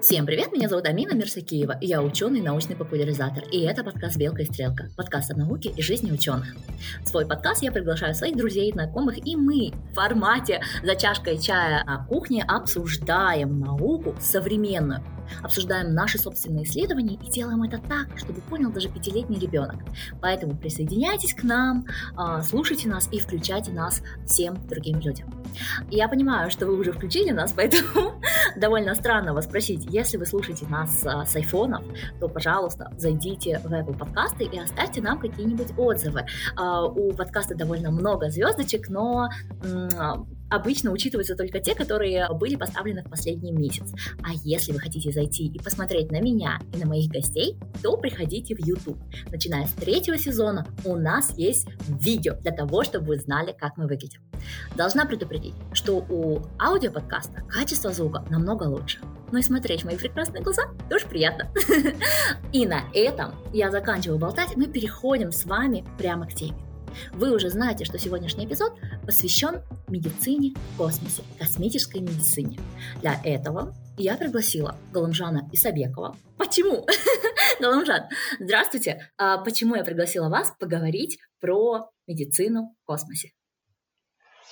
Всем привет, меня зовут Амина Мирсакиева, я ученый научный популяризатор, и это подкаст «Белка и стрелка», подкаст о науке и жизни ученых. В свой подкаст я приглашаю своих друзей, знакомых, и мы в формате за чашкой чая на кухне обсуждаем науку современную, обсуждаем наши собственные исследования и делаем это так, чтобы понял даже пятилетний ребенок. Поэтому присоединяйтесь к нам, а, слушайте нас и включайте нас всем другим людям. Я понимаю, что вы уже включили нас, поэтому довольно странно вас спросить, если вы слушаете нас а, с айфонов, то, пожалуйста, зайдите в Apple подкасты и оставьте нам какие-нибудь отзывы. А, у подкаста довольно много звездочек, но обычно учитываются только те, которые были поставлены в последний месяц. А если вы хотите зайти и посмотреть на меня и на моих гостей, то приходите в YouTube. Начиная с третьего сезона у нас есть видео для того, чтобы вы знали, как мы выглядим. Должна предупредить, что у аудиоподкаста качество звука намного лучше. Ну и смотреть в мои прекрасные глаза тоже приятно. И на этом я заканчиваю болтать, мы переходим с вами прямо к теме. Вы уже знаете, что сегодняшний эпизод посвящен медицине в космосе, космической медицине. Для этого я пригласила Галамжана Исабекова. Почему? Галамжан, здравствуйте. А почему я пригласила вас поговорить про медицину в космосе?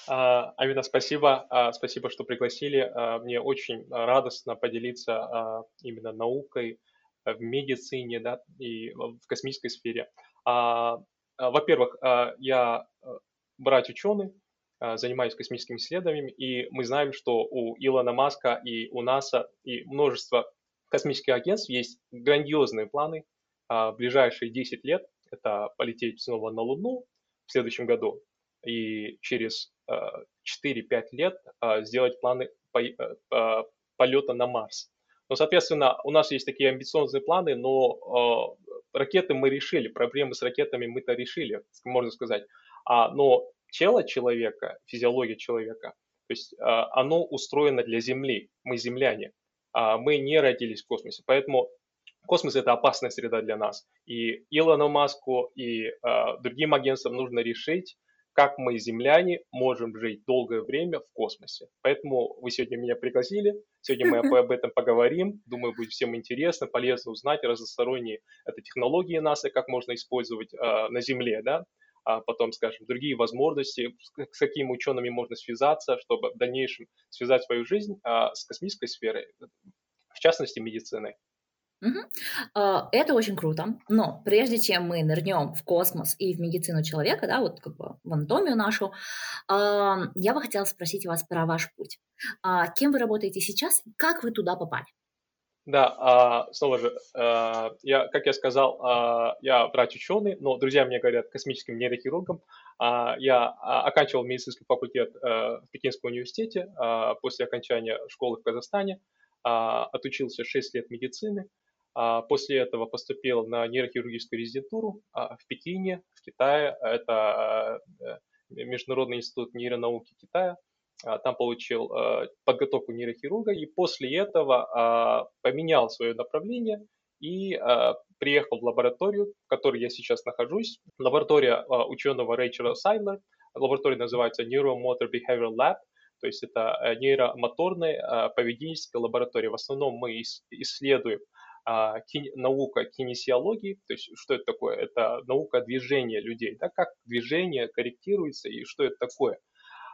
А, Амина, спасибо. А, спасибо, что пригласили. А, мне очень радостно поделиться именно наукой в медицине да, и в космической сфере. Во-первых, я брат-ученый, занимаюсь космическими исследованиями, и мы знаем, что у Илона Маска и у НАСА и множество космических агентств есть грандиозные планы в ближайшие 10 лет. Это полететь снова на Луну в следующем году, и через 4-5 лет сделать планы полета на Марс. Но, соответственно, у нас есть такие амбициозные планы, но ракеты мы решили, проблемы с ракетами мы-то решили, можно сказать. А, но тело человека, физиология человека, то есть оно устроено для Земли, мы земляне, а мы не родились в космосе, поэтому космос это опасная среда для нас. И Илону Маску и э, другим агентствам нужно решить, как мы, земляне, можем жить долгое время в космосе. Поэтому вы сегодня меня пригласили, сегодня мы об этом поговорим. Думаю, будет всем интересно, полезно узнать разносторонние это технологии НАСА, как можно использовать э, на Земле, да, а потом, скажем, другие возможности, с какими учеными можно связаться, чтобы в дальнейшем связать свою жизнь а, с космической сферой, в частности, медициной. Угу. Это очень круто, но прежде чем мы нырнем в космос и в медицину человека, да, вот как бы в анатомию нашу, я бы хотела спросить вас про ваш путь. А, кем вы работаете сейчас как вы туда попали? Да, снова же, я, как я сказал, я врач-ученый, но друзья мне говорят космическим нейрохирургом. Я оканчивал медицинский факультет э, в Пекинском университете после окончания школы в Казахстане, отучился 6 лет медицины, а, после этого поступил на нейрохирургическую резидентуру а, в Пекине, в Китае. Это э, Международный институт нейронауки Китая. А, там получил подготовку нейрохирурга и после этого поменял свое направление и приехал в лабораторию, в которой я сейчас нахожусь. Лаборатория ученого Рэйчера Сайдлера. Лаборатория называется Neuromotor Behavioral Lab. То есть это э, нейромоторная поведенческая лаборатория. В основном мы исследуем а, наука кинесиологии, то есть что это такое? Это наука движения людей, да, как движение корректируется и что это такое.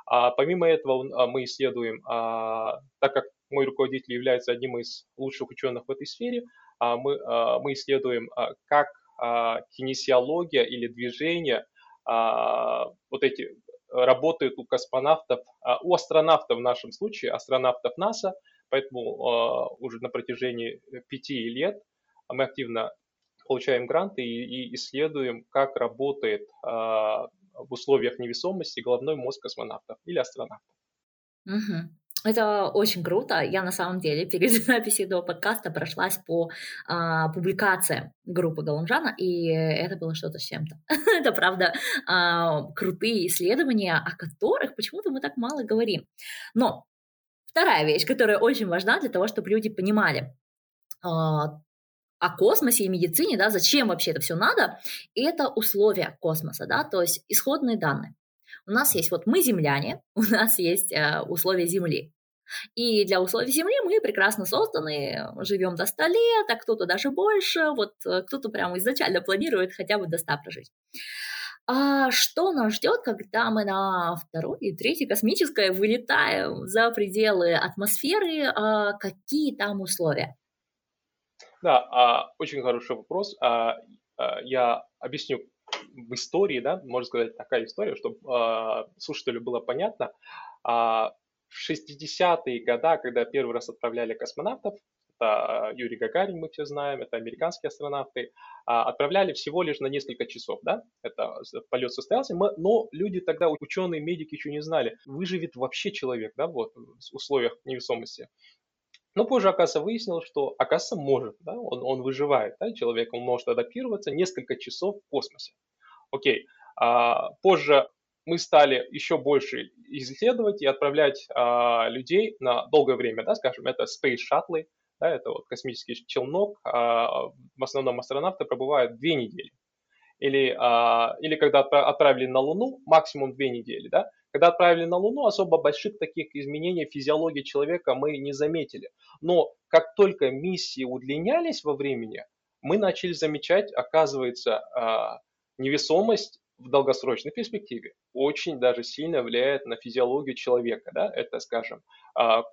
А помимо этого а, мы исследуем, а, так как мой руководитель является одним из лучших ученых в этой сфере, а, мы, а, мы исследуем, а, как а, кинесиология или движение, а, вот эти работают у космонавтов, а, у астронавтов в нашем случае, астронавтов НАСА, Поэтому э, уже на протяжении пяти лет мы активно получаем гранты и, и исследуем, как работает э, в условиях невесомости головной мозг космонавтов или астронавтов. Угу. Это очень круто. Я на самом деле перед записью этого подкаста прошлась по а, публикациям группы Галамжана, и это было что-то с чем-то. это правда а, крутые исследования, о которых почему-то мы так мало говорим. Но Вторая вещь, которая очень важна для того, чтобы люди понимали а, о космосе и медицине, да, зачем вообще это все надо, это условия космоса, да, то есть исходные данные. У нас есть вот мы земляне, у нас есть э, условия Земли. И для условий Земли мы прекрасно созданы, живем до 100 лет, а кто-то даже больше, вот э, кто-то прямо изначально планирует хотя бы до 100 прожить. А что нас ждет, когда мы на второй и третьей космической вылетаем за пределы атмосферы? А какие там условия? Да, а, очень хороший вопрос. А, а, я объясню в истории, да, можно сказать, такая история, чтобы слушателю было понятно. В 60-е годы, когда первый раз отправляли космонавтов, это Юрий Гагарин, мы все знаем, это американские астронавты, а, отправляли всего лишь на несколько часов, да, это полет состоялся, но люди тогда, ученые, медики еще не знали, выживет вообще человек, да, вот, в условиях невесомости. Но позже, оказывается, выяснилось, что, оказывается, может, да, он, он выживает, да, человек, он может адаптироваться несколько часов в космосе. Окей, а, позже мы стали еще больше исследовать и отправлять а, людей на долгое время, да, скажем, это Space Shuttle, да, это вот космический челнок, а, в основном астронавты пробывают две недели. Или, а, или когда отправили на Луну, максимум две недели, да, когда отправили на Луну, особо больших таких изменений физиологии человека мы не заметили. Но как только миссии удлинялись во времени, мы начали замечать, оказывается, а, невесомость в долгосрочной перспективе очень даже сильно влияет на физиологию человека. Да? Это, скажем,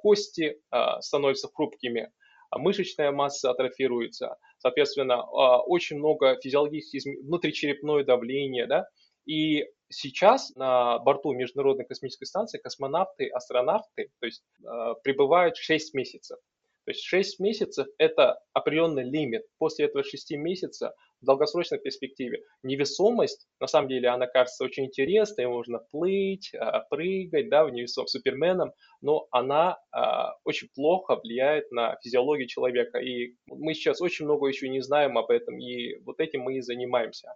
кости становятся хрупкими, а мышечная масса атрофируется, соответственно, а, очень много физиологических изменений, внутричерепное давление, да, и сейчас на борту Международной космической станции космонавты, астронавты, то есть а, пребывают 6 месяцев. То есть 6 месяцев – это определенный лимит. После этого 6 месяцев в долгосрочной перспективе невесомость, на самом деле она кажется очень интересной, можно плыть, а, прыгать, да, в невесом суперменом, но она а, очень плохо влияет на физиологию человека. И мы сейчас очень много еще не знаем об этом, и вот этим мы и занимаемся.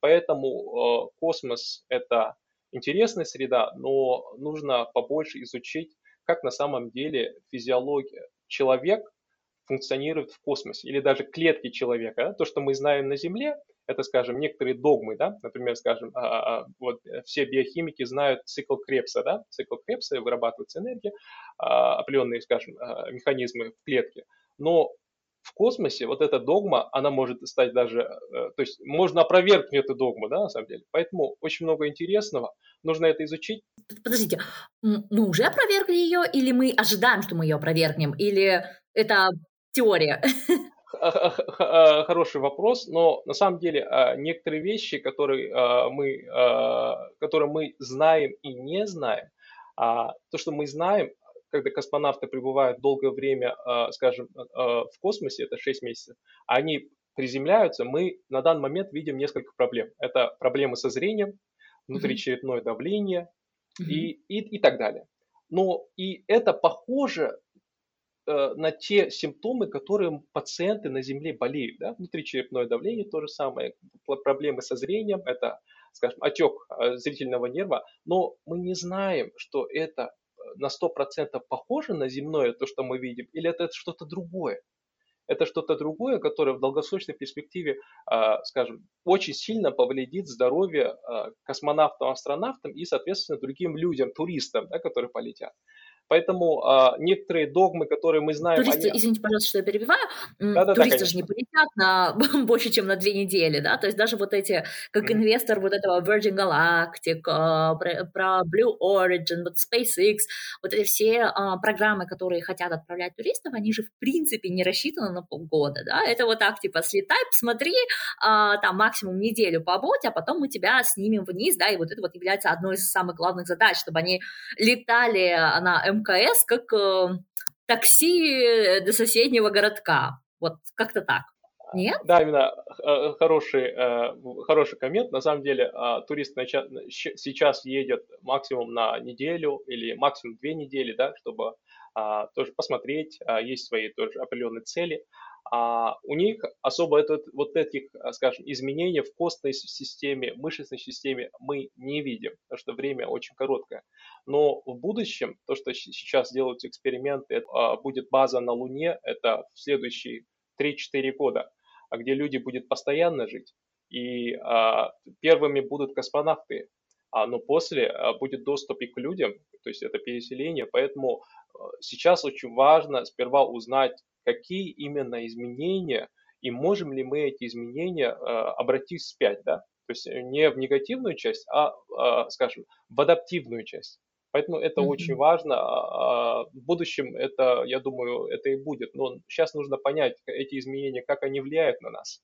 Поэтому а, космос – это интересная среда, но нужно побольше изучить, как на самом деле физиология. Человек функционирует в космосе, или даже клетки человека. Да? То, что мы знаем на Земле, это, скажем, некоторые догмы, да, например, скажем, а, а, а вот все биохимики знают цикл Крепса, да, цикл Крепса вырабатывается энергия, а, определенные, скажем, а, механизмы в клетке, но в космосе вот эта догма, она может стать даже, э, то есть можно опровергнуть эту догму, да, на самом деле. Поэтому очень много интересного, нужно это изучить. Подождите, мы уже опровергли ее, или мы ожидаем, что мы ее опровергнем, или это теория? Хороший вопрос, но на самом деле а, некоторые вещи, которые а, мы, а, которые мы знаем и не знаем, то, что мы знаем, когда космонавты пребывают долгое время, скажем, в космосе, это 6 месяцев, они приземляются, мы на данный момент видим несколько проблем. Это проблемы со зрением, внутричерепное давление и, и, и так далее. Но и это похоже Э, на те симптомы, которые пациенты на Земле болеют. Да? Внутричерепное давление то же самое, проблемы со зрением, это, скажем, отек э, зрительного нерва, но мы не знаем, что это э, на 100% похоже на земное, то, что мы видим, или это что-то другое. Это что-то другое, которое в долгосрочной перспективе, скажем, очень сильно повредит здоровье космонавтам, астронавтам и, соответственно, другим людям, туристам, да, которые полетят. Поэтому а, некоторые догмы, которые мы знаем... Туристы, они... извините, пожалуйста, что я перебиваю, да, да, туристы да, же не полетят на больше, чем на две недели, да, то есть даже вот эти, как mm-hmm. инвестор вот этого Virgin Galactic, а, про, про Blue Origin, вот SpaceX, вот эти все а, программы, которые хотят отправлять туристов, они же в принципе не рассчитаны на полгода, да, это вот так, типа, слетай, посмотри, а, там максимум неделю побудь, а потом мы тебя снимем вниз, да, и вот это вот является одной из самых главных задач, чтобы они летали на МКС как э, такси до соседнего городка. Вот как-то так. Нет? Да, именно э, хороший, э, хороший коммент. На самом деле э, турист сейчас едет максимум на неделю или максимум две недели, да, чтобы тоже посмотреть, есть свои тоже определенные цели а у них особо этот, вот этих, а, скажем, изменений в костной системе, мышечной системе мы не видим, потому что время очень короткое. Но в будущем, то, что сейчас делают эксперименты, а, будет база на Луне, это в следующие 3-4 года, а где люди будут постоянно жить. И первыми будут космонавты, но после будет доступ и к людям, то есть это переселение, поэтому сейчас очень важно сперва узнать, какие именно изменения и можем ли мы эти изменения обратить вспять, да? То есть не в негативную часть, а, скажем, в адаптивную часть. Поэтому это mm-hmm. очень важно. В будущем это, я думаю, это и будет. Но сейчас нужно понять эти изменения, как они влияют на нас.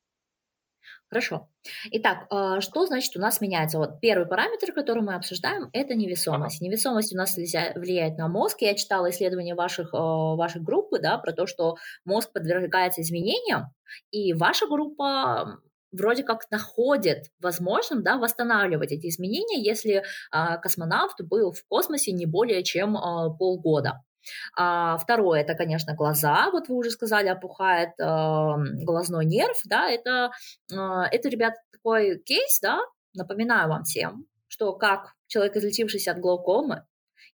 Хорошо. Итак, а, что значит у нас меняется? Вот первый параметр, который мы обсуждаем, это невесомость. Ага. Невесомость у нас влияет на мозг. Я читала исследования ваших, а, вашей группы, да, про то, что мозг подвергается изменениям, и ваша группа вроде как находит возможным да, восстанавливать эти изменения, если а, космонавт был в космосе не более чем полгода. А, второе, это, конечно, глаза. Вот вы уже сказали, опухает э, глазной нерв, да, это, э, это, ребят, такой кейс, да, напоминаю вам всем, что как человек, излечившийся от глаукомы,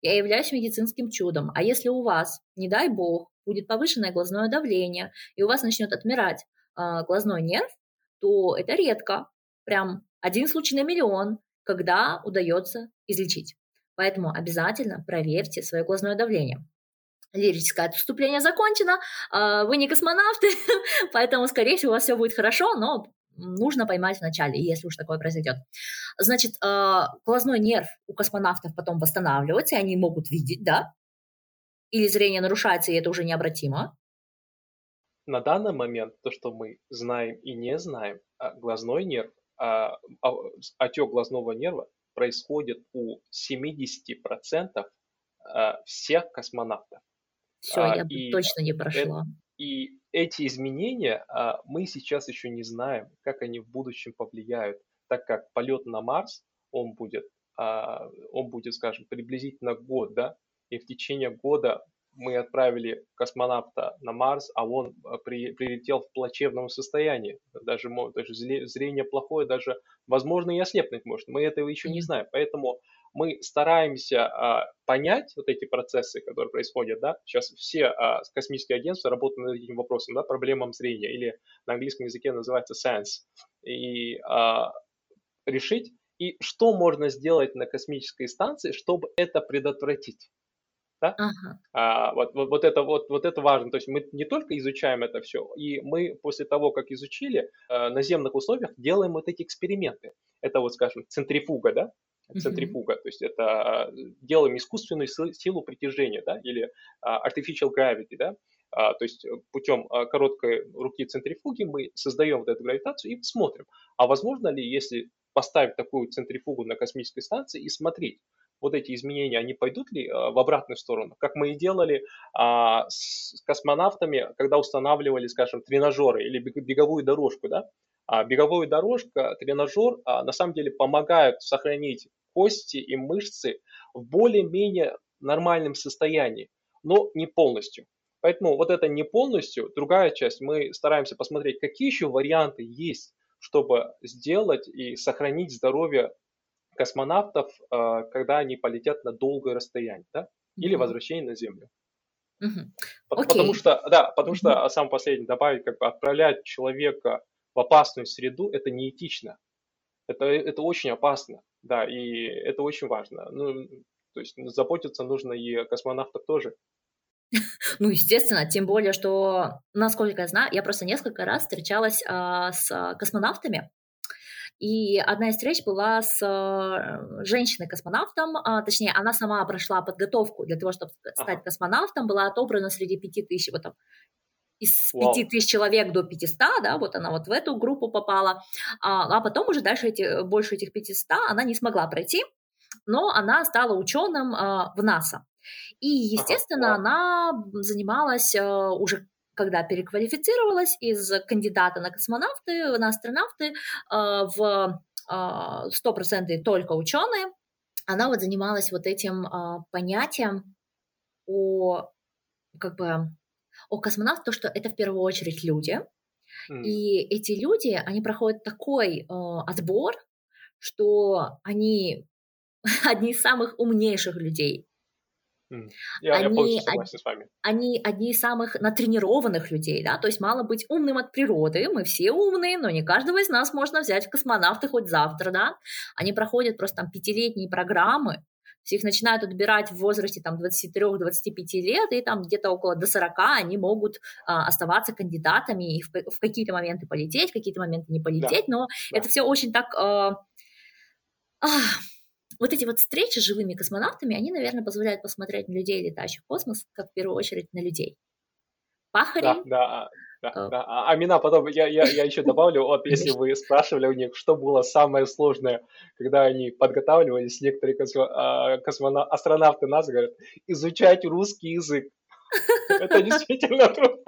я являюсь медицинским чудом. А если у вас, не дай бог, будет повышенное глазное давление, и у вас начнет отмирать э, глазной нерв, то это редко, прям один случай на миллион, когда удается излечить. Поэтому обязательно проверьте свое глазное давление лирическое отступление закончено, а, вы не космонавты, поэтому, скорее всего, у вас все будет хорошо, но нужно поймать вначале, если уж такое произойдет. Значит, а, глазной нерв у космонавтов потом восстанавливается, и они могут видеть, да? Или зрение нарушается, и это уже необратимо? На данный момент то, что мы знаем и не знаем, а, глазной нерв, отек глазного нерва происходит у 70% всех космонавтов. Все, а, я и точно не прошла. Это, и эти изменения а, мы сейчас еще не знаем, как они в будущем повлияют, так как полет на Марс, он будет, а, он будет, скажем, приблизительно год, да, и в течение года мы отправили космонавта на Марс, а он а, при, прилетел в плачевном состоянии. Даже, даже зрение плохое, даже, возможно, и ослепнуть может. Мы этого еще не знаем. Поэтому мы стараемся а, понять вот эти процессы, которые происходят, да, сейчас все а, космические агентства работают над этим вопросом, да, проблемам зрения, или на английском языке называется sense, и а, решить, и что можно сделать на космической станции, чтобы это предотвратить. Да? Ага. А, вот, вот, вот, это, вот, вот это важно. То есть мы не только изучаем это все, и мы после того, как изучили, э, на земных условиях делаем вот эти эксперименты. Это вот, скажем, центрифуга, да? Центрифуга, то есть это делаем искусственную силу притяжения, да, или artificial gravity, да, то есть путем короткой руки центрифуги мы создаем вот эту гравитацию и смотрим, а возможно ли, если поставить такую центрифугу на космической станции и смотреть, вот эти изменения, они пойдут ли в обратную сторону, как мы и делали а, с космонавтами, когда устанавливали, скажем, тренажеры или беговую дорожку, да, а беговая дорожка, тренажер а, на самом деле помогают сохранить кости и мышцы в более-менее нормальном состоянии, но не полностью. Поэтому вот это не полностью, другая часть, мы стараемся посмотреть, какие еще варианты есть, чтобы сделать и сохранить здоровье космонавтов, а, когда они полетят на долгое расстояние, да? или возвращение на Землю. Mm-hmm. Okay. Потому что, да, потому mm-hmm. что сам последний добавить, как бы отправлять человека в опасную среду, это неэтично. Это, это очень опасно, да, и это очень важно. Ну, то есть заботиться нужно и о космонавтах тоже. Ну, естественно, тем более, что, насколько я знаю, я просто несколько раз встречалась а, с космонавтами, и одна из встреч была с э, женщиной-космонавтом, а, точнее, она сама прошла подготовку для того, чтобы стать космонавтом, была отобрана среди пяти тысяч, вот там, из пяти тысяч человек до 500, да, вот она вот в эту группу попала, а, а потом уже дальше эти, больше этих 500 она не смогла пройти, но она стала ученым а, в НАСА. И, естественно, ага, она занималась а, уже когда переквалифицировалась из кандидата на космонавты, на астронавты а, в а, 100% только ученые, она вот занималась вот этим а, понятием о как бы о космонавтах, то, что это в первую очередь люди. Mm. И эти люди, они проходят такой э, отбор, что они одни из самых умнейших людей. Mm. Я, они, я согласен с вами. Они одни из самых натренированных людей, да, то есть мало быть умным от природы, мы все умные, но не каждого из нас можно взять в космонавты хоть завтра, да. Они проходят просто там пятилетние программы, Их начинают отбирать в возрасте там 23-25 лет, и там где-то около до 40 они могут а, оставаться кандидатами и в, в какие-то моменты полететь, в какие-то моменты не полететь, да. но да. это все очень так... А, а, вот эти вот встречи с живыми космонавтами, они, наверное, позволяют посмотреть на людей, летающих в космос, как в первую очередь на людей. Пахари. Да, да, да, uh. да. А, Амина, потом я, я, я еще добавлю, вот если вы спрашивали у них, что было самое сложное, когда они подготавливались, некоторые космо, а, космона, астронавты нас говорят, изучать русский язык. Это действительно трудно.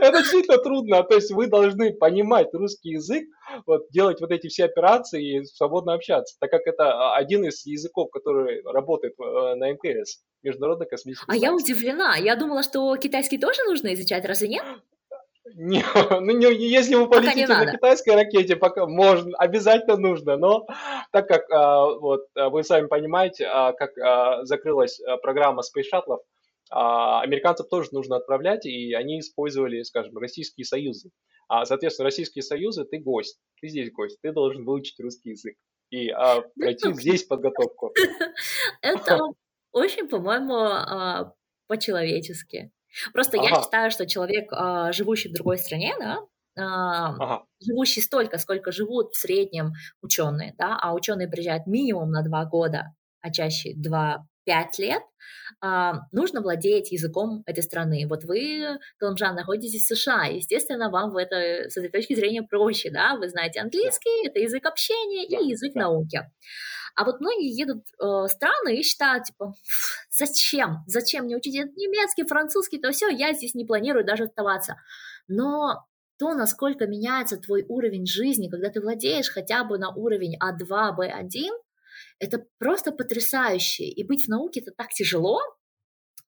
Это действительно трудно. То есть вы должны понимать русский язык, вот, делать вот эти все операции и свободно общаться, так как это один из языков, который работает э, на МКС, Международная космическая А я удивлена. Я думала, что китайский тоже нужно изучать, разве нет? Не, ну, не, если вы полетите на китайской ракете, пока можно, обязательно нужно, но так как а, вот вы сами понимаете, а, как а, закрылась а, программа Space Shuttle, а, американцев тоже нужно отправлять, и они использовали, скажем, российские союзы. А, соответственно, российские союзы, ты гость, ты здесь гость, ты должен выучить русский язык и а, пройти здесь подготовку. Это очень, по-моему, а, по-человечески. Просто ага. я считаю, что человек, а, живущий в другой стране, да, ага. живущий столько, сколько живут в среднем ученые, да, а ученые приезжают минимум на два года, а чаще два 5 лет, а, нужно владеть языком этой страны. Вот вы, Каламжан, находитесь в США, естественно, вам в это, с этой точки зрения проще, да, вы знаете английский, это язык общения и язык науки. А вот многие едут э, в страны и считают, типа, зачем? Зачем мне учить немецкий, французский, то все, я здесь не планирую даже оставаться. Но то, насколько меняется твой уровень жизни, когда ты владеешь хотя бы на уровень А2, Б1, это просто потрясающе. И быть в науке это так тяжело,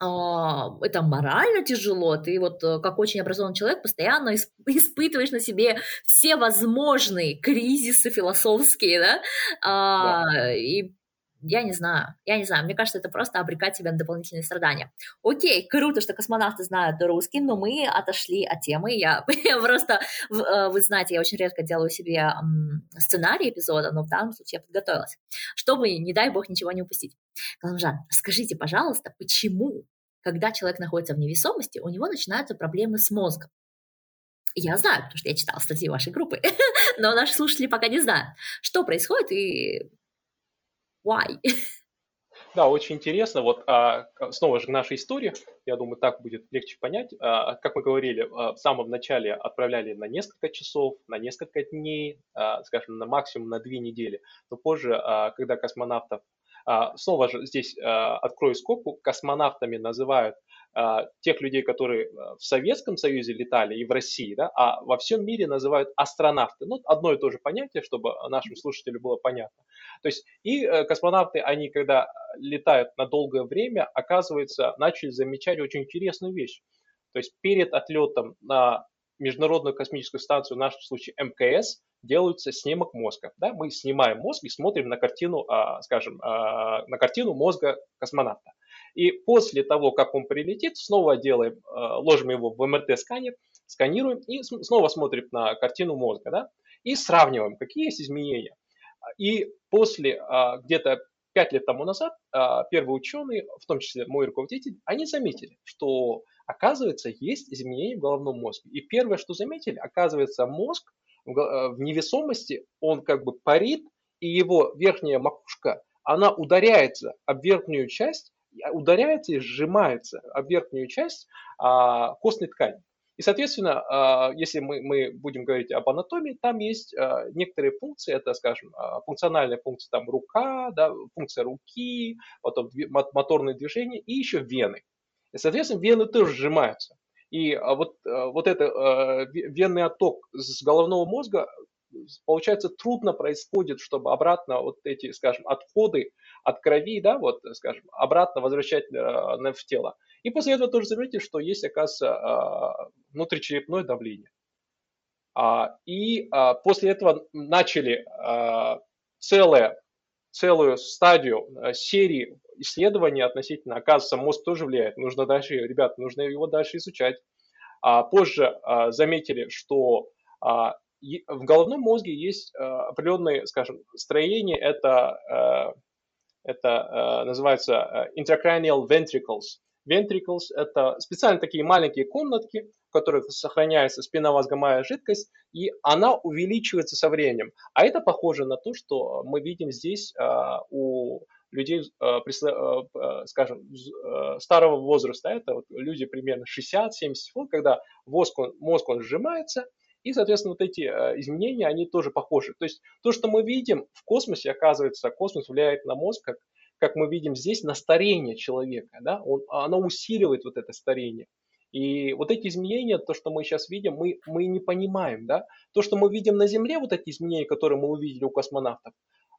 а, это морально тяжело. Ты вот э, как очень образованный человек постоянно испытываешь на себе все возможные кризисы философские, да, а, да. и я не знаю, я не знаю, мне кажется, это просто обрекать себя на дополнительные страдания. Окей, круто, что космонавты знают русский, но мы отошли от темы, я, я просто, э, вы знаете, я очень редко делаю себе сценарий эпизода, но в данном случае я подготовилась, чтобы, не дай бог, ничего не упустить. Галамжан, скажите, пожалуйста, почему, когда человек находится в невесомости, у него начинаются проблемы с мозгом? Я знаю, потому что я читала статьи вашей группы, но наши слушатели пока не знают, что происходит и Why? Да, очень интересно. Вот а, снова же к нашей истории, я думаю, так будет легче понять. А, как мы говорили, а, в самом начале отправляли на несколько часов, на несколько дней, а, скажем, на максимум на две недели. Но позже, а, когда космонавтов а, снова же здесь а, открою скобку, космонавтами называют тех людей, которые в Советском Союзе летали и в России, да, а во всем мире называют астронавты. Ну, одно и то же понятие, чтобы нашим слушателям было понятно. То есть и э, космонавты, они когда летают на долгое время, оказывается, начали замечать очень интересную вещь. То есть перед отлетом на Международную космическую станцию, в нашем случае МКС, делается снимок мозга. Да? Мы снимаем мозг и смотрим на картину, а, скажем, а, на картину мозга космонавта. И после того, как он прилетит, снова делаем, а, ложим его в МРТ-сканер, сканируем и снова смотрим на картину мозга. Да? И сравниваем, какие есть изменения. И после где-то пять лет тому назад первые ученые, в том числе мой руководитель, они заметили, что оказывается есть изменения в головном мозге. И первое, что заметили, оказывается мозг Э, в невесомости, он как бы парит, и его верхняя макушка, она ударяется об верхнюю часть, ударяется и сжимается об верхнюю часть а, костной ткани. И, соответственно, а, если мы, мы будем говорить об анатомии, там есть а, некоторые функции, это, скажем, а, функциональная функция там рука, да, функция руки, потом моторные движения и еще вены. И, соответственно, вены тоже сжимаются. И а, вот, а, вот это а, венный отток с головного мозга, получается, трудно происходит, чтобы обратно вот эти, скажем, отходы от крови, да, вот, скажем, обратно возвращать в тело. И после этого тоже заметили, что есть, оказывается, внутричерепное давление. И после этого начали целое, целую стадию серии исследования относительно, оказывается, мозг тоже влияет. Нужно дальше, ребят, нужно его дальше изучать. А позже а, заметили, что а, в головном мозге есть а, определенные, скажем, строения. Это а, Это называется intracranial ventricles. Ventricles – это специально такие маленькие комнатки, в которых сохраняется спинномозгомая жидкость, и она увеличивается со временем. А это похоже на то, что мы видим здесь у людей, скажем, старого возраста, это вот люди примерно 60-70 лет, когда мозг он, мозг он сжимается, и, соответственно, вот эти изменения, они тоже похожи. То есть то, что мы видим в космосе, оказывается, космос влияет на мозг как как мы видим здесь, на старение человека. Да? Он, оно усиливает вот это старение. И вот эти изменения, то, что мы сейчас видим, мы, мы не понимаем. Да? То, что мы видим на Земле, вот эти изменения, которые мы увидели у космонавтов,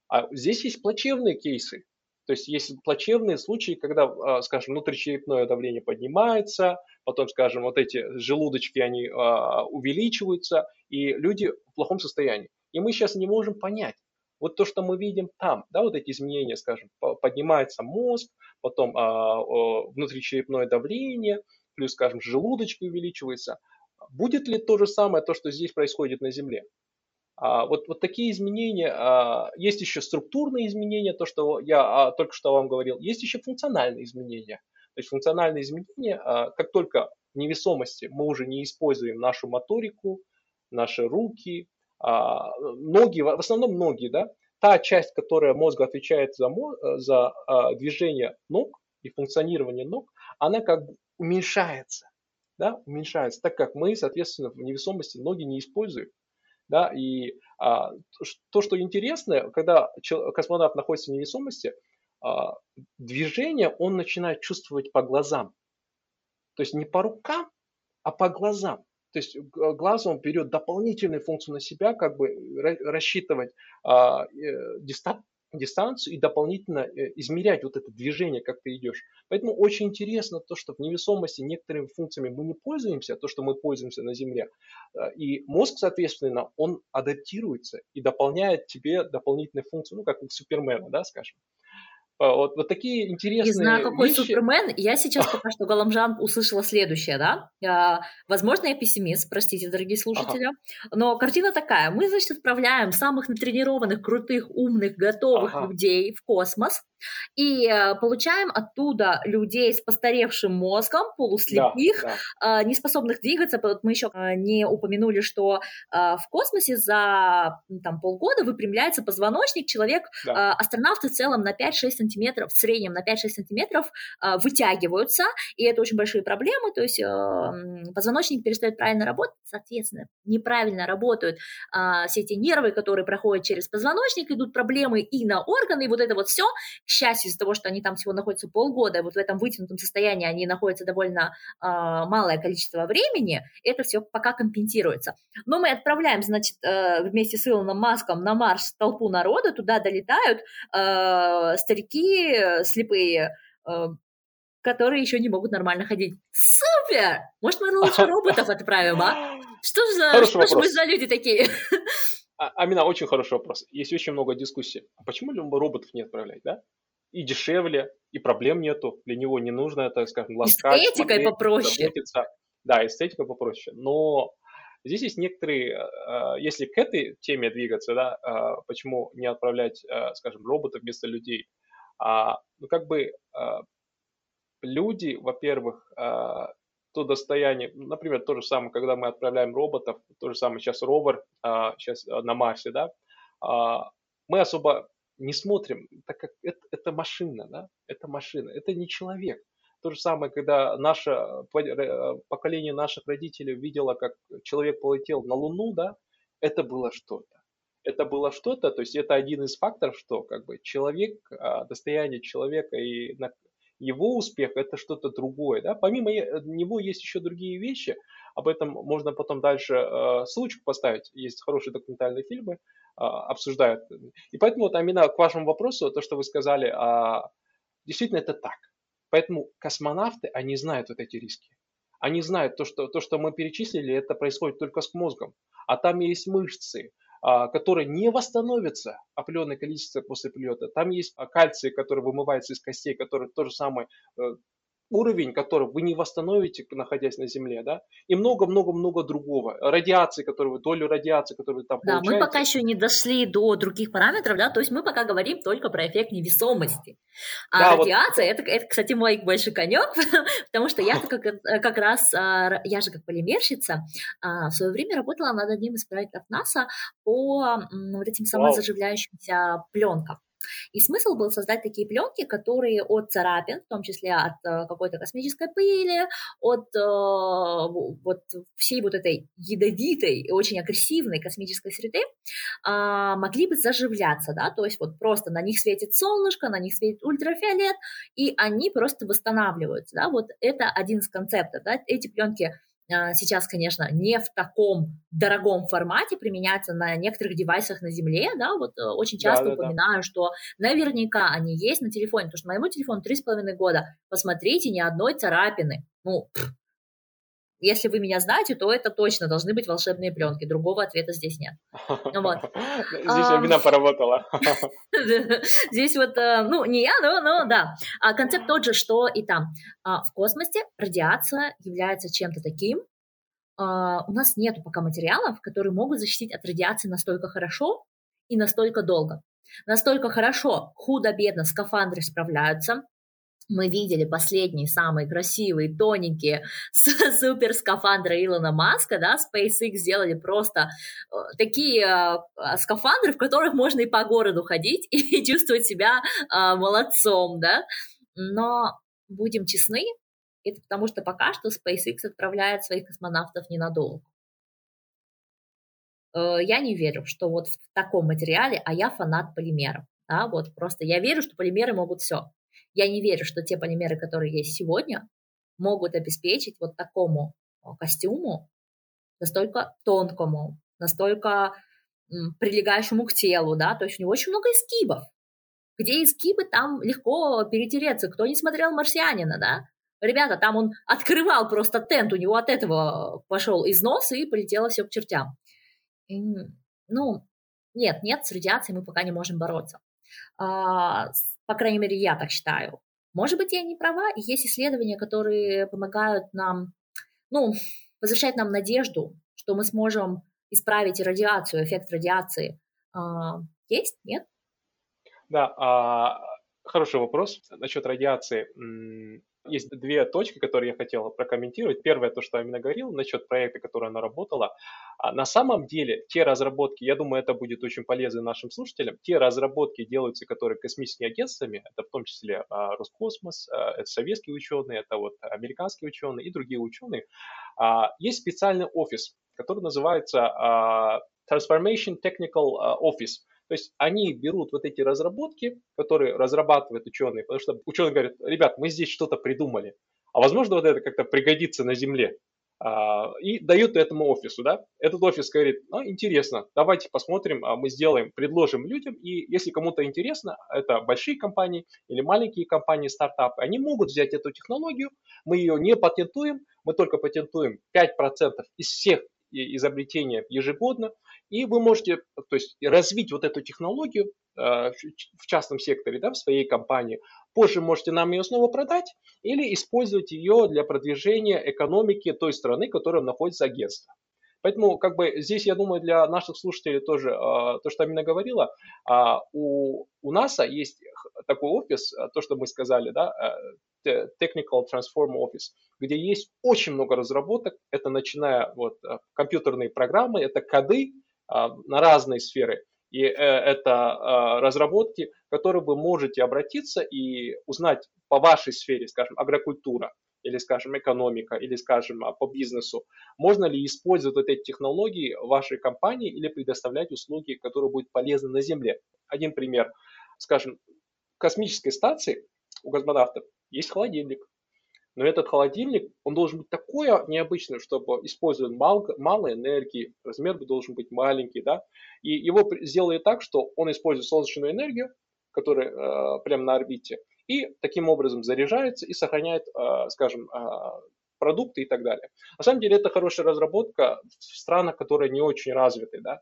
а здесь есть плачевные кейсы. То есть есть плачевные случаи, когда, а, скажем, внутричерепное давление поднимается, потом, скажем, вот эти желудочки, они а, увеличиваются, и люди в плохом состоянии. И мы сейчас не можем понять, вот то, что мы видим там, да, вот эти изменения, скажем, поднимается мозг, потом а, внутричерепное давление, плюс, скажем, желудочки увеличивается. Будет ли то же самое, то, что здесь происходит на Земле? А, вот, вот такие изменения, а, есть еще структурные изменения, то, что я а, только что вам говорил, есть еще функциональные изменения. То есть функциональные изменения, а, как только невесомости мы уже не используем нашу моторику, наши руки, а, ноги, в основном ноги, да, та часть, которая мозг отвечает за, за а, движение ног и функционирование ног, она как бы уменьшается, да, уменьшается, так как мы, соответственно, в невесомости ноги не используем. Да, и а, то, что интересно, когда космонавт находится в невесомости, движение он начинает чувствовать по глазам. То есть не по рукам, а по глазам. То есть глаз он берет дополнительную функцию на себя, как бы рассчитывать а, э, дистан, дистанцию и дополнительно э, измерять вот это движение, как ты идешь. Поэтому очень интересно то, что в невесомости некоторыми функциями мы не пользуемся, то, что мы пользуемся на Земле. А, и мозг, соответственно, он адаптируется и дополняет тебе дополнительные функции, ну, как у Супермена, да, скажем. А, вот, вот такие интересные Не знаю, какой вещи. Супермен. Я сейчас пока что Галамжан услышала следующее, да. А, возможно, я пессимист, простите, дорогие слушатели. Ага. Но картина такая. Мы, значит, отправляем самых натренированных, крутых, умных, готовых ага. людей в космос и э, получаем оттуда людей с постаревшим мозгом, полуслепых, да, да. Э, не способных двигаться. Вот мы еще э, не упомянули, что в космосе за там, полгода выпрямляется позвоночник, человек, да. астронавты в целом на 5-6 сантиметров, в среднем на 5-6 сантиметров вытягиваются, и это очень большие проблемы, то есть позвоночник перестает правильно работать, соответственно, неправильно работают все эти нервы, которые проходят через позвоночник, идут проблемы и на органы, и вот это вот все к счастью, из-за того, что они там всего находятся полгода, вот в этом вытянутом состоянии они находятся довольно э, малое количество времени, это все пока компенсируется. Но мы отправляем, значит, э, вместе с Илоном Маском на Марс толпу народа, туда долетают э, старики слепые, э, которые еще не могут нормально ходить. Супер! Может, мы лучше роботов отправим, а? Что же, что же мы за люди такие? А, Амина, очень хороший вопрос. Есть очень много дискуссий. А почему роботов не отправлять, да? и дешевле, и проблем нету. Для него не нужно это, скажем, ласкать. Эстетикой смотреть, попроще. Заботиться. Да, эстетика попроще. Но здесь есть некоторые, э, если к этой теме двигаться, да, э, почему не отправлять, э, скажем, роботов вместо людей, а, ну, как бы люди, во-первых, то достояние, например, то же самое, когда мы отправляем роботов, то же самое сейчас ровер, сейчас на Марсе, да, мы особо не смотрим, так как это, это машина, да, это машина, это не человек. То же самое, когда наше э, поколение наших родителей видело, как человек полетел на Луну, да, это было что-то. Это было что-то, то есть это один из факторов, что как бы человек, а, достояние человека и его успех это что-то другое. Да? Помимо э, него есть еще другие вещи, об этом можно потом дальше э, ссылочку поставить. Есть хорошие документальные фильмы, а, обсуждают. И поэтому вот, Амина, к вашему вопросу, то, что вы сказали, действительно это так. Поэтому космонавты, они знают вот эти риски. Они знают то, что, то, что мы перечислили, это происходит только с мозгом. А там есть мышцы, а, которые не восстановятся определенное количество после прилета. Там есть кальций, который вымывается из костей, который то же самое э, уровень, который вы не восстановите, находясь на Земле, да, и много-много-много другого. Радиации, которую долю радиации, которую там Да, получаете. мы пока еще не дошли до других параметров, да, то есть мы пока говорим только про эффект невесомости. А Да, вот. радиация, это, это, кстати, мой больше конек, потому что я как, как раз, а, я же как полимерщица, а, в свое время работала над одним из проектов НАСА по вот этим самозаживляющимся пленкам. И смысл был создать такие пленки, которые от царапин, в том числе от э, какой-то космической пыли, от э, вот всей вот этой ядовитой и очень агрессивной космической среды, а, могли бы заживляться, да, то есть вот просто на них светит солнышко, на них светит ультрафиолет, и они просто восстанавливаются, да, вот это один из концептов, да, эти пленки сейчас, конечно, не в таком дорогом формате применяются на некоторых девайсах на Земле, да, вот э, очень часто Да, да, да. упоминаю, что наверняка они есть на телефоне, потому что моему телефону три с половиной года, посмотрите, ни одной царапины, ну, пф. Если вы меня знаете, то это точно должны быть волшебные пленки, другого ответа здесь нет. Ну вот. Здесь вина поработала. Здесь вот, э, ну, не я, но, но да. А концепт тот же, что и там. А, В космосе радиация является чем-то таким. а, У нас нет пока материалов, которые могут защитить от радиации настолько хорошо и настолько долго. Настолько хорошо, худо-бедно скафандры справляются. Мы видели последние самые красивые, тоненькие с- супер скафандры Илона Маска, да, SpaceX сделали просто э, такие э, скафандры, в которых можно и по городу ходить и чувствовать себя э, молодцом, да. Но будем честны, это потому что пока что SpaceX отправляет своих космонавтов ненадолго. Э, Я не верю, что вот в таком материале, а я фанат полимеров. Да, вот просто я верю, что полимеры могут все. Я не верю, что те полимеры, которые есть сегодня, могут обеспечить вот такому э, костюму настолько тонкому, настолько прилегающему к телу, да, то есть у него очень много изгибов. Где изгибы, там легко перетереться. Кто не смотрел «Марсианина», да? Ребята, там он открывал просто тент, у него от этого пошел износ и полетело все к чертям. М, Ну, нет, нет, с радиацией мы пока не можем бороться. А, По крайней мере, я так считаю. Может быть, я не права, есть исследования, которые помогают нам, ну, возвращать нам надежду, что мы сможем исправить радиацию, эффект радиации. А, Есть? Нет? Да, а, хороший вопрос насчет радиации. Есть две точки, которые я хотел прокомментировать. Первое, то, что именно говорил, насчет проекта, который она работала. А На самом деле, те разработки, я думаю, это будет очень полезно нашим слушателям, те разработки делаются, которые космическими агентствами, это в том числе а, Роскосмос, а, это советские ученые, это вот американские ученые и другие ученые. Есть специальный офис, который называется Transformation Technical Office. То есть они берут вот эти разработки, которые разрабатывают ученые, потому что ученые говорят, ребят, мы здесь что-то придумали, а возможно вот это как-то пригодится на Земле. А, И дают этому офису, да. Этот офис говорит, ну, интересно, давайте посмотрим, а мы сделаем, предложим людям, и если кому-то интересно, это большие компании или маленькие компании, стартапы, они могут взять эту технологию, мы ее не патентуем, мы только патентуем 5% из всех изобретений ежегодно, и вы можете то есть, развить вот эту технологию э, в частном секторе, да, в своей компании. Позже можете нам ее снова продать или использовать ее для продвижения экономики той страны, в которой находится агентство. Поэтому, как бы здесь, я думаю, для наших слушателей тоже, э, то, что Амина говорила, а, у, у НАСА есть такой офис, э, то, что мы сказали, да, э, Te- Technical Transform Office, где есть очень много разработок, это начиная вот э, компьютерные программы, это коды на разные сферы, и э, это а, разработки, к которым вы можете обратиться и узнать по вашей сфере, скажем, агрокультура, или, скажем, экономика, или, скажем, а, по бизнесу, можно ли использовать вот эти технологии в вашей компании или предоставлять услуги, которые будут полезны на Земле. Один пример. Скажем, в космической станции у космонавтов есть холодильник. Но этот холодильник, он должен быть такой необычный, чтобы использовать мало, мало энергии, размер должен быть маленький, да, и его сделали так, что он использует солнечную энергию, которая э, прямо на орбите, и таким образом заряжается и сохраняет, э, скажем, э, продукты и так далее. На самом деле это хорошая разработка в странах, которые не очень развиты, да,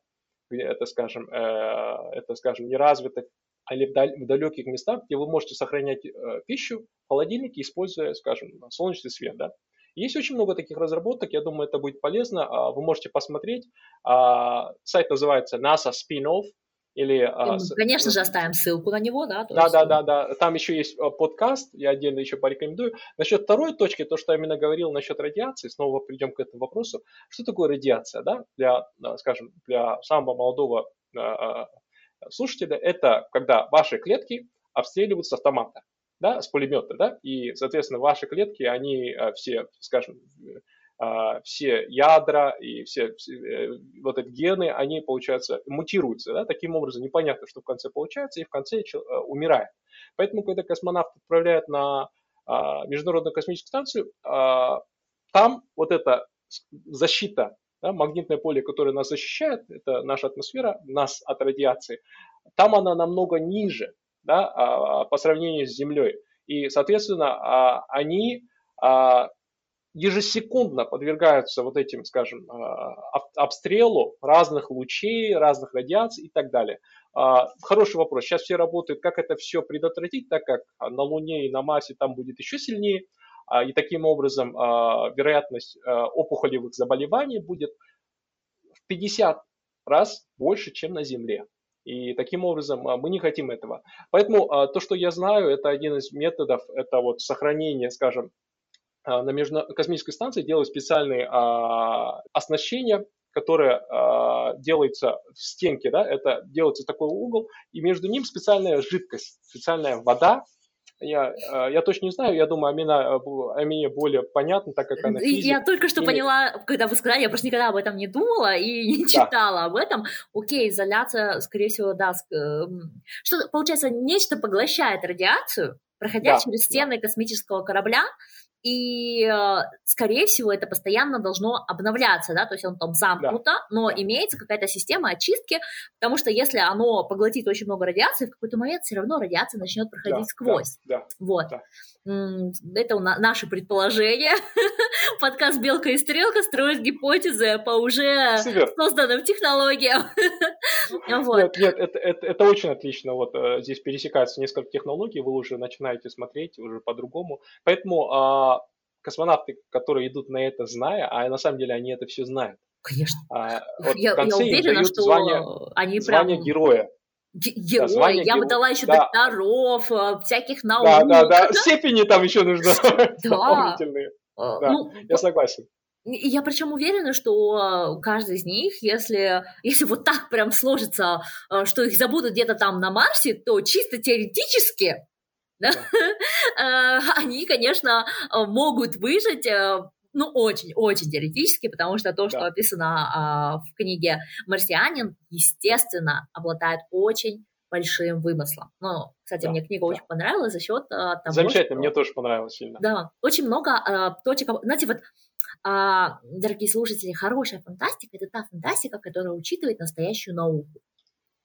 это, скажем, э, это, скажем, не развиты или в далеких местах, где вы можете сохранять э, пищу в холодильнике, используя, скажем, солнечный свет, да. Есть очень много таких разработок, я думаю, это будет полезно. А, вы можете посмотреть. А, сайт называется NASA Spin-Off. Или, а, мы, конечно же, оставим ссылку на него, да? Да, есть... да, да, да. Там еще есть подкаст, я отдельно еще порекомендую. Насчет второй точки, то, что я именно говорил насчет радиации, снова придем к этому вопросу. Что такое радиация, да? Для, скажем, для самого молодого слушателя, это когда ваши клетки обстреливаются с автомата да, с пулемета, да, и, соответственно, ваши клетки, они э, все, скажем, э, все ядра и все, все э, вот эти гены, они, получается, мутируются, да, таким образом непонятно, что в конце получается, и в конце умирает. Поэтому, когда космонавт отправляет на Международную космическую станцию, там вот эта защита, да, магнитное поле, которое нас защищает, это наша атмосфера, нас от радиации, там она намного ниже, да, а, по сравнению с Землей. И, соответственно, а, они а, ежесекундно подвергаются вот этим, скажем, обстрелу разных лучей, разных радиаций и так далее. Хороший вопрос. Сейчас все работают, как это все предотвратить, так как на Луне и на Марсе там будет еще сильнее, и таким образом вероятность опухолевых заболеваний будет в 50 раз больше, чем на Земле. И таким образом а, мы не хотим этого. Поэтому а, то, что я знаю, это один из методов, это вот сохранение, скажем, а, на космической станции делают специальные оснащения, которое делается в стенке, да, это делается такой угол, и между ним специальная жидкость, специальная вода, я, э, я точно не знаю, я думаю, Амина, э, Амине более понятно, так как она физик. Я только что Или... поняла, когда вы сказали, я просто никогда об этом не думала и не читала да. об этом. Окей, изоляция, скорее всего, да. Эм, что, получается, нечто поглощает радиацию, проходя да, через стены да. космического корабля, и, э, скорее всего, это постоянно должно обновляться, да, то есть он там замкнуто, да. но имеется какая-то система очистки, потому что если оно поглотит очень много радиации, в какой-то момент все равно радиация начнет проходить да, сквозь. Да, да, вот. Да. Это у нас, наши предположения. Подкаст «Белка и стрелка» строит гипотезы по уже Супер. созданным технологиям. Нет, нет, это, это, это очень отлично. Вот э, здесь пересекаются несколько технологий, вы уже начинаете смотреть уже по-другому. Поэтому а, космонавты, которые идут на это, зная, а на самом деле они это все знают. Конечно. А, вот я, в конце я уверена, что звание, они звание прям... героя. Герои, да, я герой. бы дала еще да. докторов, э, всяких наук. Да, да, да, степени там еще нужны дополнительные. Да, э, ну, я согласен. Я причем уверена, что каждый из них, если, если вот так прям сложится, э, что их забудут где-то там на Марсе, то чисто теоретически да? Да. они, конечно, могут выжить ну, очень-очень теоретически, потому что то, что да. описано а, в книге «Марсианин», естественно, обладает очень большим вымыслом. Ну, кстати, да, мне книга да. очень понравилась за счет а, того, Замечательно, что... мне тоже понравилось сильно. Да, очень много а, точек... Знаете, вот, а, дорогие слушатели, хорошая фантастика – это та фантастика, которая учитывает настоящую науку.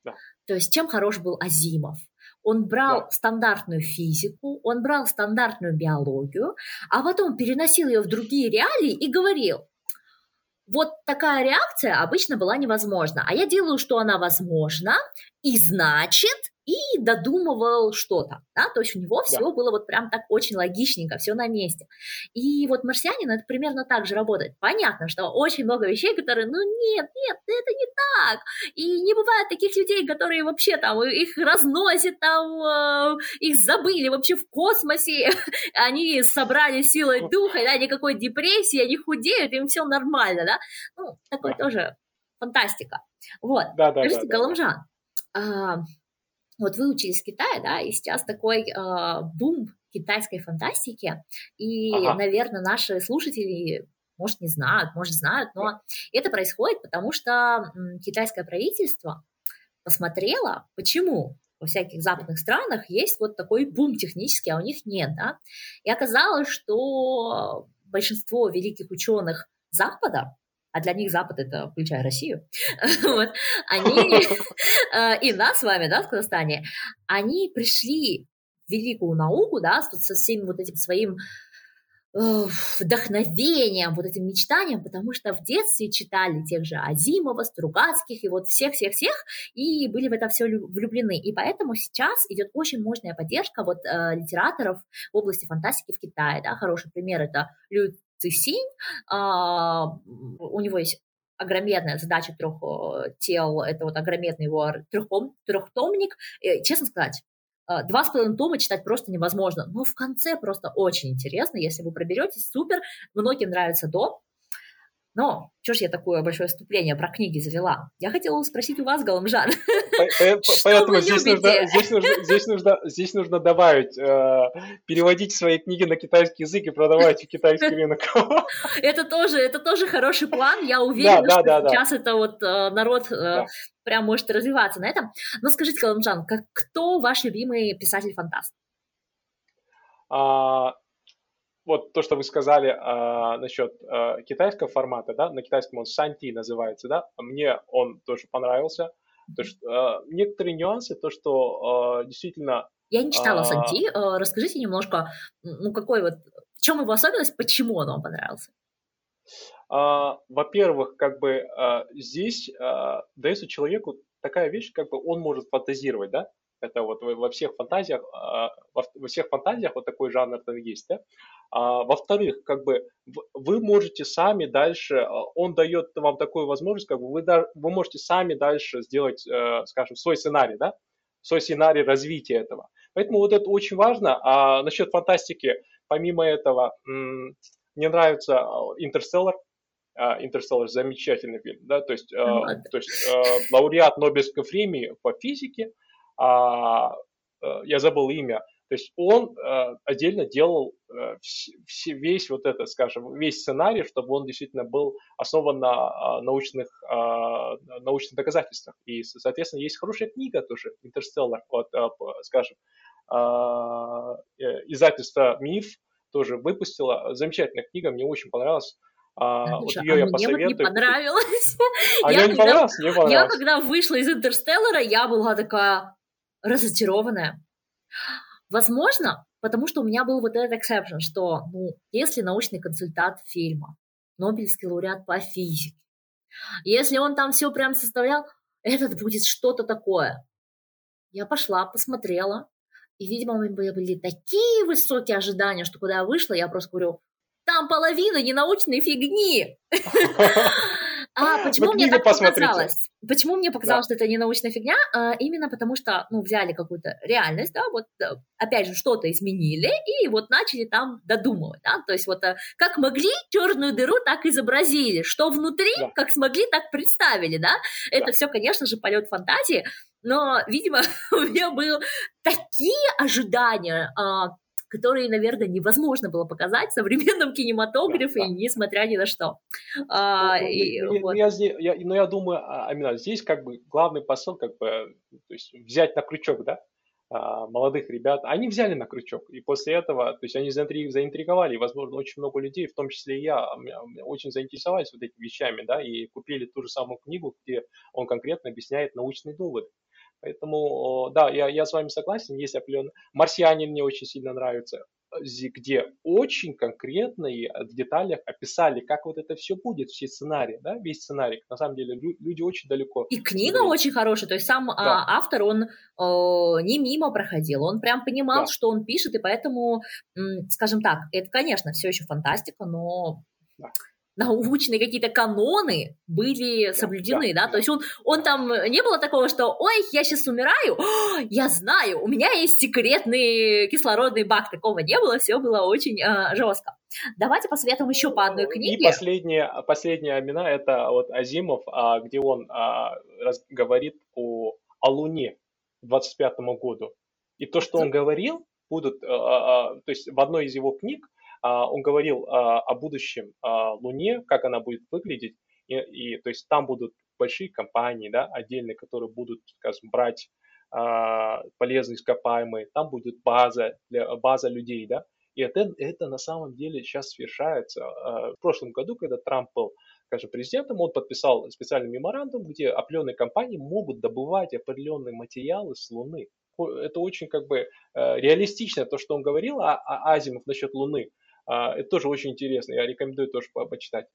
Да. То есть чем хорош был Азимов? Он брал да. стандартную физику, он брал стандартную биологию, а потом переносил ее в другие реалии и говорил, вот такая реакция обычно была невозможна, а я делаю, что она возможна, и значит и додумывал что-то, да, то есть у него все да. было вот прям так очень логичненько, все на месте. И вот «Марсианин» это примерно так же работает. Понятно, что очень много вещей, которые, ну нет, нет, это не так, и не бывает таких людей, которые вообще там, их разносят там, э, их забыли вообще в космосе, они собрали силой духа, да, никакой депрессии, они худеют, им все нормально, да, ну, такое да. тоже фантастика. Вот, да, да, скажите, да, Галамжан, да. Вот вы учились в Китае, да, и сейчас такой э, бум китайской фантастики, и, ага. наверное, наши слушатели, может, не знают, может, знают, но это происходит, потому что китайское правительство посмотрело, почему во всяких западных странах есть вот такой бум технический, а у них нет, да, и оказалось, что большинство великих ученых Запада а для них Запад это включая Россию, вот, они э, и нас с вами, да, в Казахстане, они пришли в великую науку, да, со всем вот этим своим вдохновением, вот этим мечтанием, потому что в детстве читали тех же Азимова, Стругацких и вот всех-всех-всех, и были в это все влюблены. И поэтому сейчас идет очень мощная поддержка вот э, литераторов в области фантастики в Китае. Да? Хороший пример это Лю Цисинь, э, у него есть огроменная задача трех э, тел, это вот огроменный его трехтом, трехтомник. И, честно сказать, а, два с половиной тома читать просто невозможно, но в конце просто очень интересно, если вы проберетесь, супер, многим нравится до, но что ж я такое большое вступление про книги завела? Я хотела спросить у вас, Галамжан, Поэтому здесь нужно, здесь, нужно, здесь, нужно, здесь нужно добавить, э, переводить свои книги на китайский язык и продавать в китайский рынок. Это тоже, это тоже хороший план. Я уверена, да, да, что да, сейчас это вот э, народ э, прям может развиваться на этом. Но скажите, Галамжан, кто ваш любимый писатель-фантаст? А, вот то, что вы сказали а, насчет а, китайского формата, да, на китайском он Санти называется, да, мне он тоже понравился. То, что, а, некоторые нюансы, то, что а, действительно... Я не читала а... Санти, а, расскажите немножко, ну какой вот, в чем его особенность, почему он вам понравился? А, во-первых, как бы а, здесь а, дается человеку такая вещь, как бы он может фантазировать, да, это вот во всех фантазиях, а, во всех фантазиях вот такой жанр там есть, да. А, во-вторых, как бы вы можете сами дальше, а, он дает вам такую возможность, как бы вы, вы можете сами дальше сделать, э, скажем, свой сценарий, да, свой сценарий развития этого. Поэтому вот это очень важно. А насчет фантастики, помимо этого, мне нравится «Интерстеллар», Интерстеллар замечательный фильм, да, то есть, mm то есть лауреат Нобелевской премии по физике, а, э, я забыл имя, то есть он э, отдельно делал э, вс- весь вот это, скажем, весь сценарий, чтобы он действительно был основан на э, научных, э, научных доказательствах. И, соответственно, есть хорошая книга тоже, «Интерстеллар», вот, э, скажем, э, издательство «Миф» тоже выпустила. Замечательная книга, мне очень понравилась. А, вот ее а я мне посоветую. вот не понравилось. А я, не понравилось? Не понравилось. Я когда вышла из «Интерстеллара», я была такая разочарованная. Возможно, потому что у меня был вот этот эксепшн, что ну, если научный консультант фильма, Нобелевский лауреат по физике, если он там все прям составлял, этот будет что-то такое. Я пошла, посмотрела, и, видимо, у меня были такие высокие ожидания, что когда я вышла, я просто говорю, там половина ненаучной фигни. А почему мне так посмотрите. показалось? Почему мне показалось, да. что это не научная фигня? А, именно потому что, ну, взяли какую-то реальность, да, вот, э, опять же, что-то изменили, и вот начали там додумывать, да, то есть вот э, как могли черную дыру, так изобразили, что внутри, да. как смогли, так представили, да, это да. все, конечно же, полет фантазии, но, видимо, у меня были такие ожидания а, которые, наверное, невозможно было показать в современном кинематографе, да, да. несмотря ни на что. А, ну, и, ну, вот. я, я, но я думаю, именно здесь как бы главный посыл, как бы, то есть взять на крючок, да, а, молодых ребят, они взяли на крючок, и после этого, то есть они заинтриговали, и, возможно, очень много людей, в том числе и я, очень заинтересовались вот этими вещами, да, и купили ту же самую книгу, где он конкретно объясняет научные доводы. Поэтому, да, я, я с вами согласен, есть определенные... «Марсианин» мне очень сильно нравится, где очень конкретные в деталях описали, как вот это все будет, все сценарии, да, весь сценарий. На самом деле люди очень далеко. И книга говорят. очень хорошая, то есть сам а, да. автор, он о, не мимо проходил, он прям понимал, да. что он пишет, и поэтому, скажем так, это, конечно, все еще фантастика, но... Да научные какие-то каноны были соблюдены, да, да? то есть он, он там, не было такого, что, ой, я сейчас умираю, О, я знаю, у меня есть секретный кислородный бак, такого не было, все было очень э, жестко. Давайте посоветуем еще по одной книге. И последняя, последняя имена, это вот Азимов, а, где он а, раз, говорит о, о Луне к 25 году. И то, что он говорил, будут, а, а, то есть в одной из его книг, он говорил а, о будущем а, Луне, как она будет выглядеть, и, и то есть там будут большие компании, да, отдельные, которые будут, скажем, брать полезные ископаемые, там будет база, для, база людей, да, и это, это на самом деле сейчас совершается. В прошлом году, когда Трамп был, скажем, президентом, он подписал специальный меморандум, где определенные компании могут добывать определенные материалы с Луны. Это очень как бы реалистично, то, что он говорил, а, а Азимов насчет Луны. А, это тоже очень интересно, я рекомендую тоже по почитать.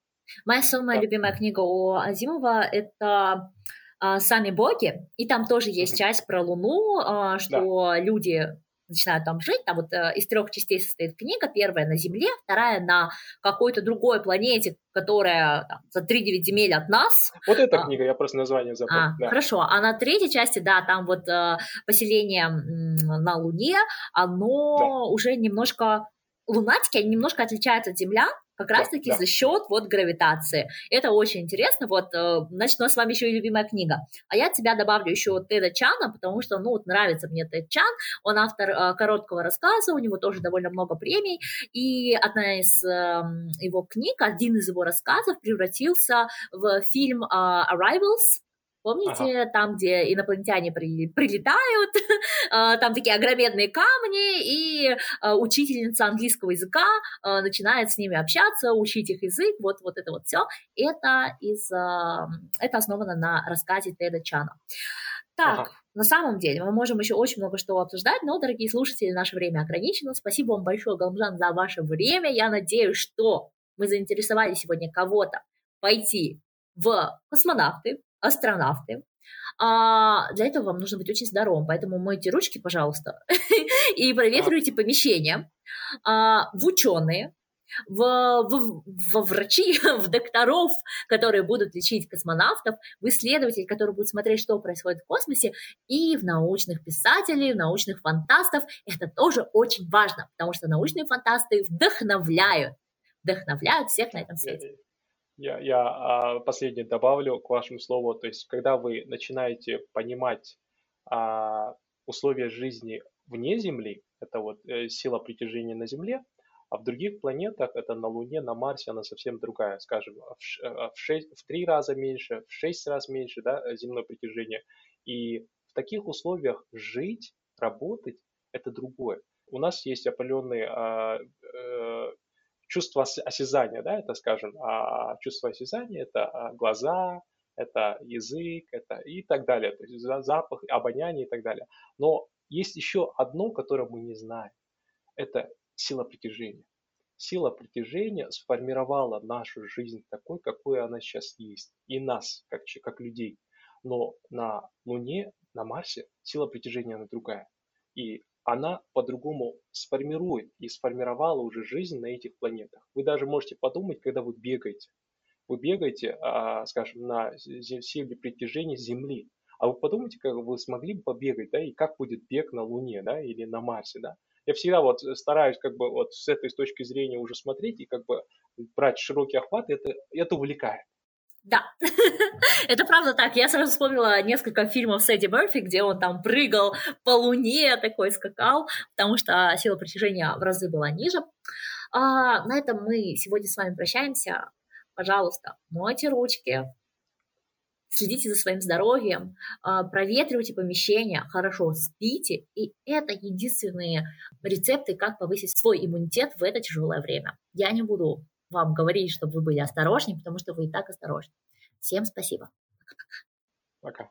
Моя самая да. любимая книга у Азимова – это а, «Сами боги», и там тоже есть mm-hmm. часть про Луну, а, что да. люди начинают там жить. Там вот э, из трех частей состоит книга. Первая на Земле, вторая на какой-то другой планете, которая там, за 3-9 земель от нас. Вот эта а, книга, я просто название запомнил. А, да. Хорошо, а на третьей части, да, там вот э, поселение на Луне, оно да. уже немножко лунатики, они немножко отличаются от землян, как раз-таки да, за счет вот гравитации. Это очень интересно. Вот, э, значит, у нас с вами еще и любимая книга. А я от тебя добавлю еще Теда Чана, потому что, ну, вот нравится мне Тед Чан. Он автор э, короткого рассказа, у него тоже довольно много премий. И одна из эм, его книг, один из его рассказов превратился в фильм э, Arrivals, Помните, ага. там, где инопланетяне при, прилетают, а, там такие огроменные камни, и а, учительница английского языка а, начинает с ними общаться, учить их язык, вот, вот это вот все. Это, из, это основано на рассказе Теда Чана. Так, ага. на самом деле мы можем еще очень много что обсуждать, но, дорогие слушатели, наше время ограничено. Спасибо вам большое, Галмжан, за ваше время. Я надеюсь, что мы заинтересовали сегодня кого-то пойти в космонавты, астронавты. А для этого вам нужно быть очень здоровым, поэтому мойте ручки, пожалуйста, и проветривайте помещение. А, в ученые, в, в, во врачи, в докторов, которые будут лечить космонавтов, в исследователей, которые будут смотреть, что происходит в космосе, и в научных писателей, в научных фантастов. Это тоже очень важно, потому что научные фантасты вдохновляют, вдохновляют всех на этом свете. Я, я а, последнее добавлю к вашему слову. То есть, когда вы начинаете понимать а, условия жизни вне Земли, это вот э, сила притяжения на Земле, а в других планетах, это на Луне, на Марсе, она совсем другая, скажем, в, э, в, 6, в 3 раза меньше, в 6 раз меньше да, земное притяжение. И в таких условиях жить, работать, это другое. У нас есть определенные а, а, чувство осязания, да, это, скажем, а чувство осязания – это а, глаза, это язык, это и так далее, то есть запах, обоняние и так далее. Но есть еще одно, которое мы не знаем. Это сила притяжения. Сила притяжения сформировала нашу жизнь такой, какой она сейчас есть. И нас, как, как людей. Но на Луне, на Марсе сила притяжения она другая. И она по-другому сформирует и сформировала уже жизнь на этих планетах. Вы даже можете подумать, когда вы бегаете. Вы бегаете, а, скажем, на силе притяжения Земли. А вы подумайте, как вы смогли бы побегать, да, и как будет бег на Луне, да, или на Марсе, да. Я всегда вот стараюсь как бы вот с этой точки зрения уже смотреть и как бы брать широкий охват, это, это увлекает. Да, это правда так. Я сразу вспомнила несколько фильмов с Эдди Мерфи, где он там прыгал по луне, такой скакал, потому что сила притяжения в разы была ниже. А, на этом мы сегодня с вами прощаемся. Пожалуйста, мойте ручки, следите за своим здоровьем, а, проветривайте помещение, хорошо спите. И это единственные рецепты, как повысить свой иммунитет в это тяжелое время. Я не буду вам говорить, чтобы вы были осторожнее, потому что вы и так осторожны. Всем спасибо. Пока.